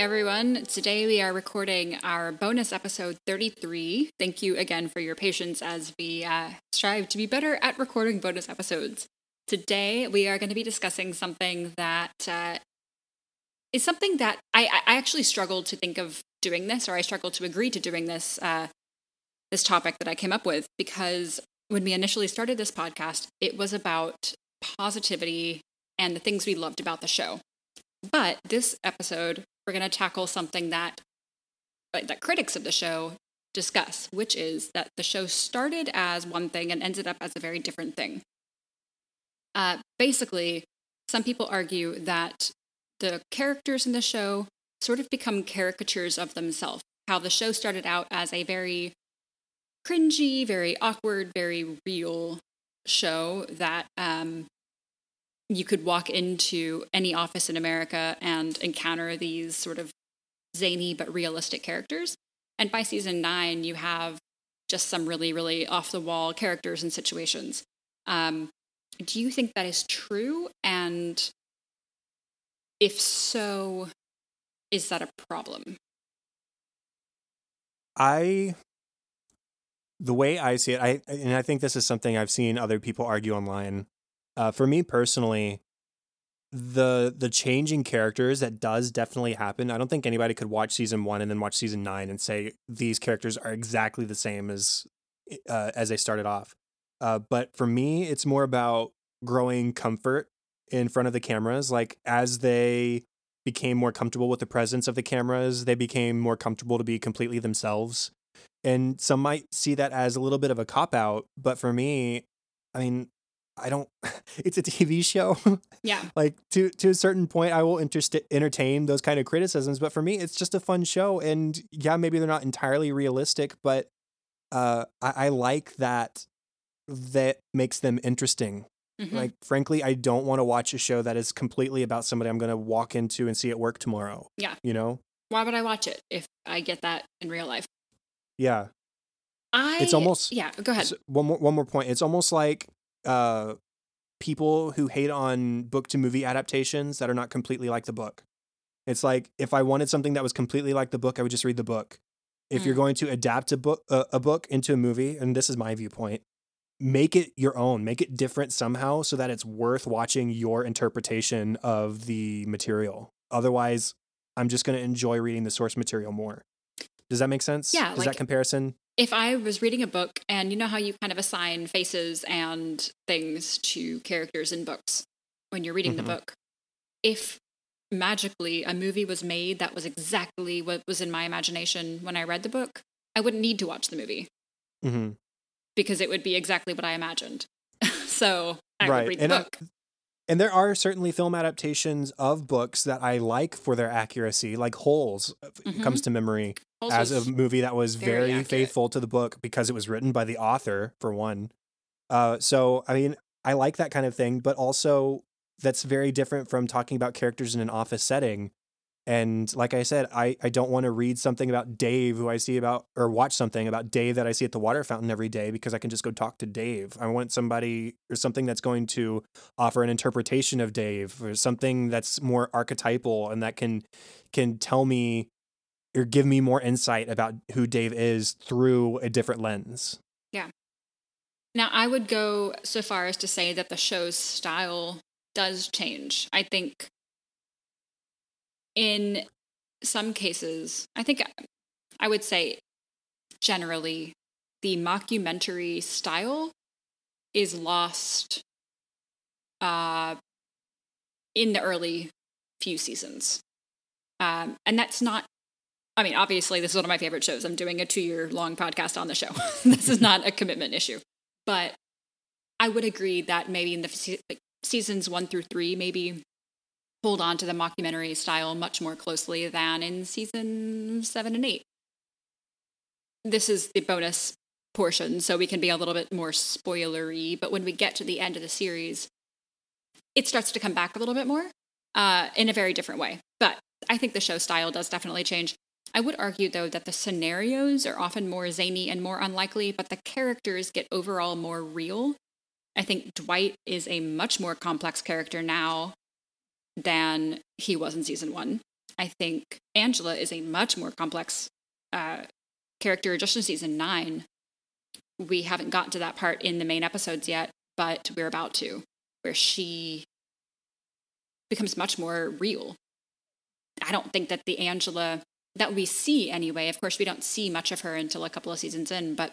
Everyone, today we are recording our bonus episode 33. Thank you again for your patience as we uh, strive to be better at recording bonus episodes. Today we are going to be discussing something that uh, is something that I, I actually struggled to think of doing this, or I struggled to agree to doing this uh, this topic that I came up with because when we initially started this podcast, it was about positivity and the things we loved about the show. But this episode, we're going to tackle something that that critics of the show discuss, which is that the show started as one thing and ended up as a very different thing. Uh, basically, some people argue that the characters in the show sort of become caricatures of themselves. How the show started out as a very cringy, very awkward, very real show that um, you could walk into any office in America and encounter these sort of zany but realistic characters. And by season nine, you have just some really, really off the wall characters and situations. Um, do you think that is true? And if so, is that a problem? I the way I see it, I and I think this is something I've seen other people argue online. Uh, for me personally, the the changing characters that does definitely happen. I don't think anybody could watch season one and then watch season nine and say these characters are exactly the same as uh, as they started off. Uh, but for me, it's more about growing comfort in front of the cameras. Like as they became more comfortable with the presence of the cameras, they became more comfortable to be completely themselves and some might see that as a little bit of a cop out but for me i mean i don't it's a tv show Yeah. like to to a certain point i will interest, entertain those kind of criticisms but for me it's just a fun show and yeah maybe they're not entirely realistic but uh i, I like that that makes them interesting Mhm. like frankly i don't want to watch a show that is completely about somebody i'm going to walk into and see at work tomorrow Yeah. you know Why would I watch it if I get that in real life? yeah I It's almost- yeah. Go ahead. One more one more point. It's almost like uh, people who hate on book to movie adaptations that are not completely like the book. It's like if I wanted something that was completely like the book, I would just read the book. If you're Mm. going to adapt a book uh, a book into a movie, and this is my viewpoint, make it your own, make it different somehow, so that it's worth watching your interpretation of the material. Otherwise, I'm just going to enjoy reading the source material more. Does that make sense? Yeah, Does like- that comparison? If I was reading a book and you know how you kind of assign faces and things to characters in books when you're reading Mhm. the book, if magically a movie was made that was exactly what was in my imagination when I read the book, I wouldn't need to watch the movie hmm because it would be exactly what I imagined. so I Right, would read the and I- book. And there are certainly film adaptations of books that I like for their accuracy, like Holes uh, Mhm. comes to memory as a movie that was very very, faithful to the book because it was written by the author, for one. Uh, so, I mean, I like that kind of thing, but also that's very different from talking about characters in an office setting. And like I said, I, I don't want to read something about Dave who I see about, or watch something about Dave that I see at the water fountain every day because I can just go talk to Dave. I want somebody or something that's going to offer an interpretation of Dave or something that's more archetypal and that can can tell me or give me more insight about who Dave is through a different lens. Yeah. Now, I would go so far as to say that the show's style does change. I think in some cases, I think I would say generally the mockumentary style is lost uh, in the early few seasons. Um, and that's not I mean, obviously, this is one of my favorite shows. I'm doing a two year long podcast on the show. this is not a commitment issue. But I would agree that maybe in the like, seasons one through three, maybe hold on to the mockumentary style much more closely than in season seven and eight. This is the bonus portion, so we can be a little bit more spoilery. But when we get to the end of the series, it starts to come back a little bit more uh, in a very different way. But I think the show style does definitely change. I would argue, though, that the scenarios are often more zany and more unlikely, but the characters get overall more real. I think Dwight is a much more complex character now than he was in season one. I think Angela is a much more complex uh, character just in season nine. We haven't gotten to that part in the main episodes yet, but we're about to, where she becomes much more real. I don't think that the Angela that we see anyway, of course, we don't see much of her until a couple of seasons in, but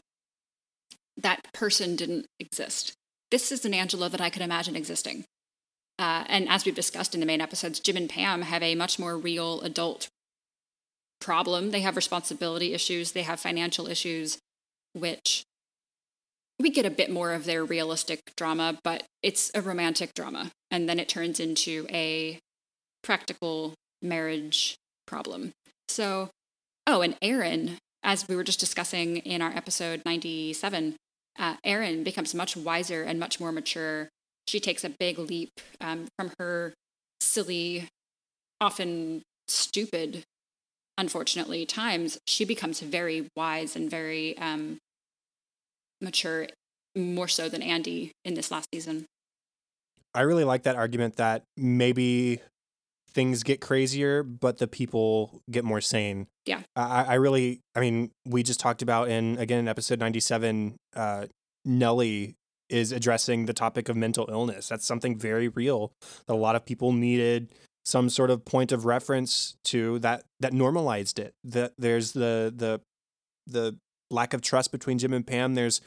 that person didn't exist. This is an Angela that I could imagine existing. Uh, and as we've discussed in the main episodes, Jim and Pam have a much more real adult problem. They have responsibility issues, they have financial issues, which we get a bit more of their realistic drama, but it's a romantic drama. And then it turns into a practical marriage problem. So, oh, and Erin, as we were just discussing in our episode 97, uh, Erin becomes much wiser and much more mature. She takes a big leap um, from her silly, often stupid, unfortunately, times. She becomes very wise and very um, mature, more so than Andy in this last season. I really like that argument that maybe things get crazier, but the people get more sane. Yeah. I, I really, I mean, we just talked about in, again, in episode 97, uh, Nellie is addressing the topic of mental illness. That's something very real that a lot of people needed some sort of point of reference to that that normalized it. That there's the the the lack of trust between Jim and Pam. There's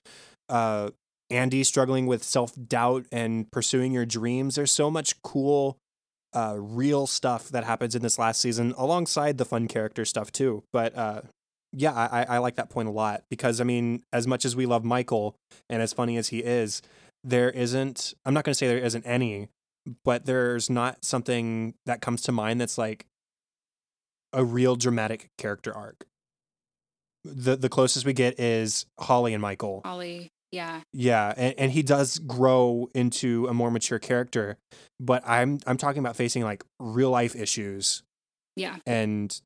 uh, Andy struggling with self doubt and pursuing your dreams. There's so much cool uh, real stuff that happens in this last season alongside the fun character stuff too. But uh, yeah, I, I like that point a lot because I mean, as much as we love Michael and as funny as he is, there isn't. I'm not going to say there isn't any, but there's not something that comes to mind that's like a real dramatic character arc. The the closest we get is Holly and Michael. Holly, yeah. Yeah, and, and he does grow into a more mature character, but I'm I'm talking about facing like real life issues. Yeah. And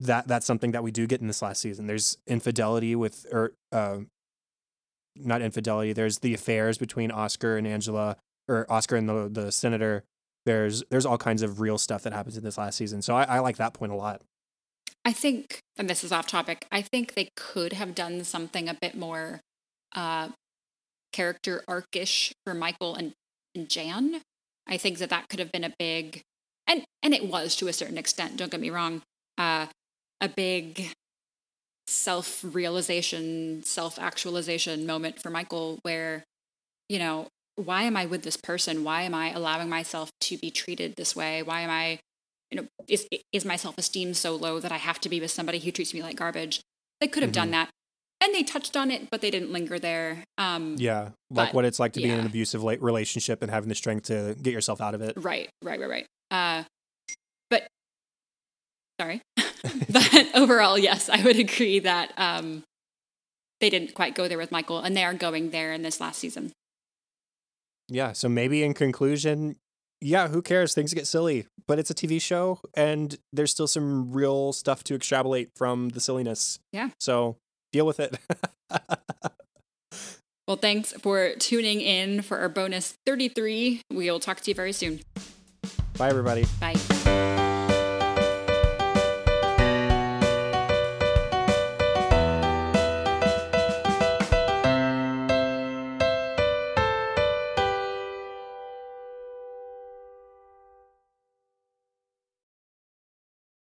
that that's something that we do get in this last season. There's infidelity with or uh, not infidelity. There's the affairs between Oscar and Angela or Oscar and the the senator. There's there's all kinds of real stuff that happens in this last season. So I, I like that point a lot. I think, and this is off topic, I think they could have done something a bit more uh, character arcish for Michael and, and Jan. I think that that could have been a big, and and it was to a certain extent. Don't get me wrong, uh, a big self realization, self actualization moment for Michael, where you know why am I with this person? Why am I allowing myself to be treated this way? Why am I, you know, is is my self esteem so low that I have to be with somebody who treats me like garbage? They could have mm-hmm. done that and they touched on it, but they didn't linger there. Um, yeah, like but, what it's like to yeah. be in an abusive relationship and having the strength to get yourself out of it. Right, right, right, right. Uh, but sorry, but overall, yes, I would agree that um, they didn't quite go there with Michael, and they are going there in this last season. Yeah, so maybe in conclusion, yeah, who cares? Things get silly, but it's a TV show, and there's still some real stuff to extrapolate from the silliness. Yeah. So deal with it. well, thanks for tuning in for our bonus 33. We'll talk to you very soon. Bye, everybody. Bye.